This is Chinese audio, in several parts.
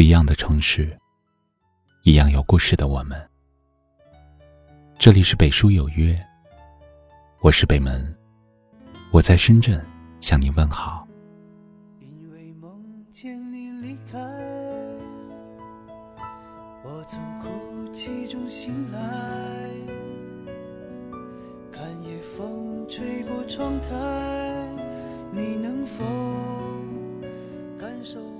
不一样的城市，一样有故事的我们。这里是北书有约，我是北门，我在深圳向你问好。因为梦见你离开，我从哭泣中醒来，看夜风吹过窗台，你能否感受？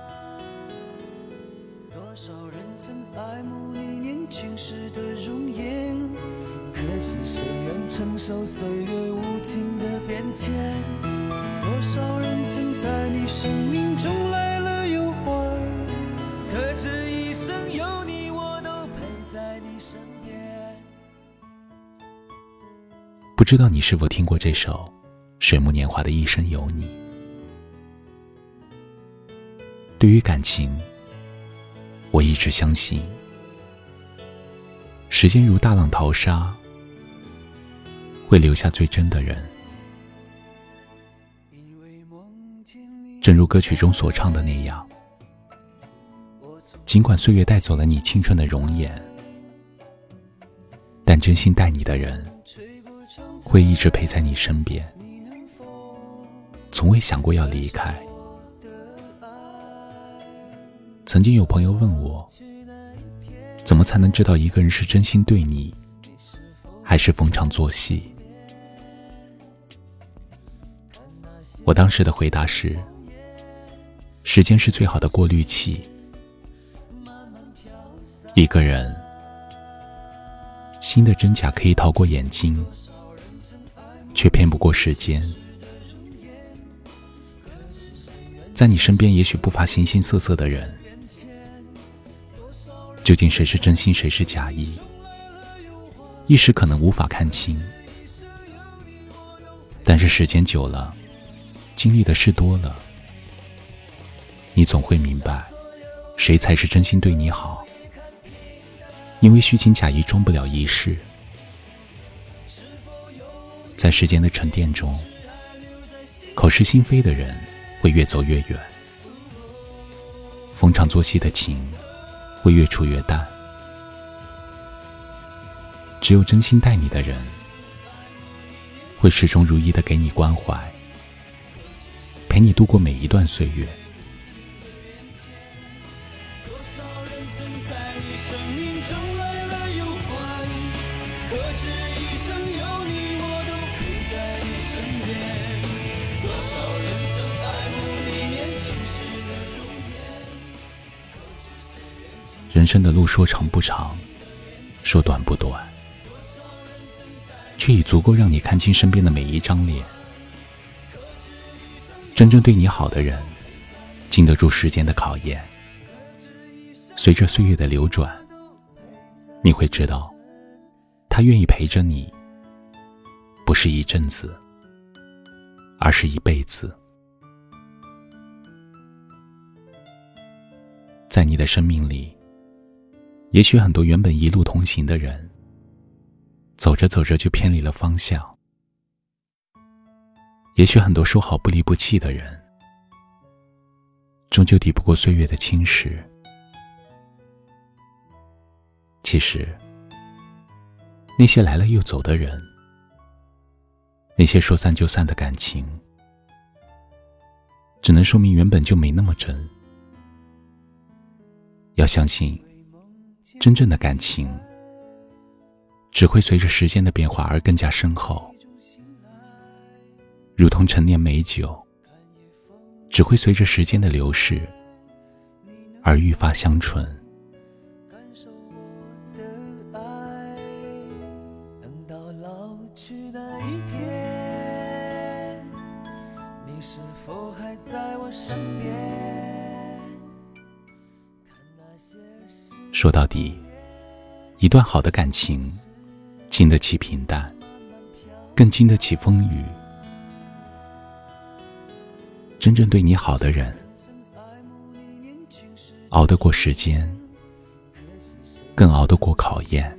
是谁愿承受岁月无情的变迁？多少人曾在你生命中来了又还，可知一生有你，我都陪在你身边。不知道你是否听过这首《水木年华的一生有你》？对于感情，我一直相信，时间如大浪淘沙，会留下最真的人。正如歌曲中所唱的那样，尽管岁月带走了你青春的容颜，但真心待你的人，会一直陪在你身边，从未想过要离开。曾经有朋友问我，怎么才能知道一个人是真心对你，还是逢场作戏？我当时的回答是：时间是最好的过滤器。一个人，心的真假可以逃过眼睛，却骗不过时间。在你身边，也许不乏形形色色的人，究竟谁是真心，谁是假意，一时可能无法看清。但是时间久了，经历的事多了，你总会明白，谁才是真心对你好。因为虚情假意装不了一世，在时间的沉淀中，口是心非的人会越走越远，逢场作戏的情会越处越淡。只有真心待你的人，会始终如一的给你关怀，陪你度过每一段岁月。人生的路说长不长，说短不短，却已足够让你看清身边的每一张脸。真正对你好的人，经得住时间的考验。随着岁月的流转，你会知道，他愿意陪着你，不是一阵子，而是一辈子。在你的生命里，也许很多原本一路同行的人，走着走着就偏离了方向；也许很多说好不离不弃的人，终究抵不过岁月的侵蚀。其实，那些来了又走的人，那些说散就散的感情，只能说明原本就没那么真。要相信，真正的感情只会随着时间的变化而更加深厚，如同陈年美酒，只会随着时间的流逝而愈发香醇。说到底，一段好的感情，经得起平淡，更经得起风雨。真正对你好的人，熬得过时间，更熬得过考验。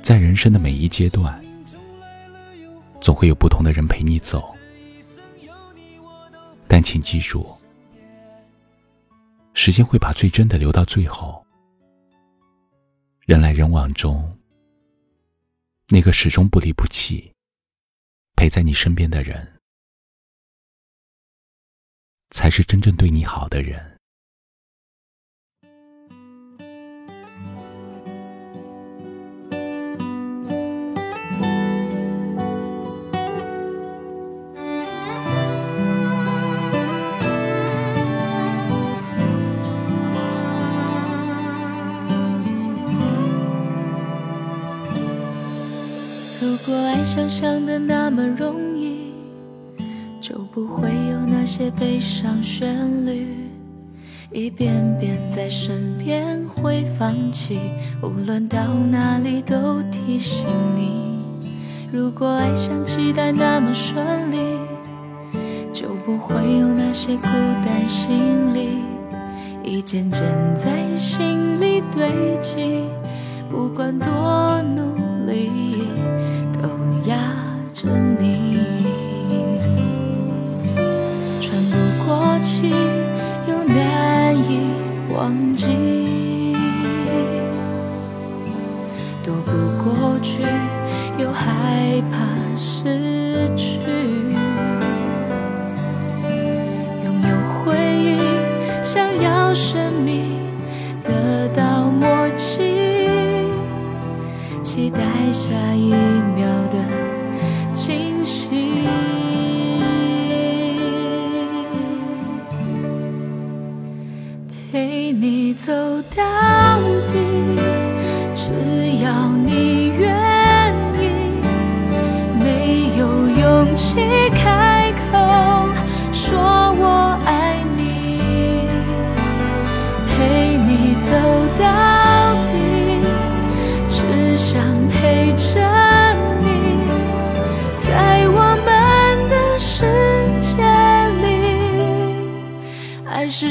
在人生的每一阶段，总会有不同的人陪你走。但请记住，时间会把最真的留到最后。人来人往中，那个始终不离不弃、陪在你身边的人，才是真正对你好的人。如果爱想象的那么容易，就不会有那些悲伤旋律，一遍遍在身边会放弃，无论到哪里都提醒你。如果爱像期待那么顺利，就不会有那些孤单心理，一件件在心里堆积，不管多努力。压着你，喘不过气，又难以忘记，躲不过去，又害怕失去，拥有回忆，想要生命得到默契。期待下一走到底，只要你愿意。没有勇气开口说我爱你，陪你走到底，只。想陪着你，在我们的世界里，爱是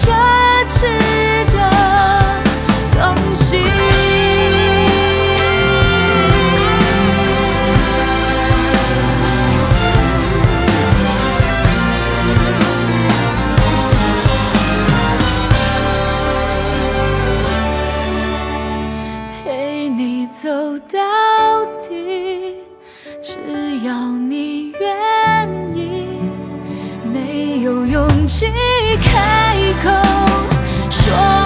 奢侈的东西，陪你走到底，只要你愿意，没有勇气。开一口说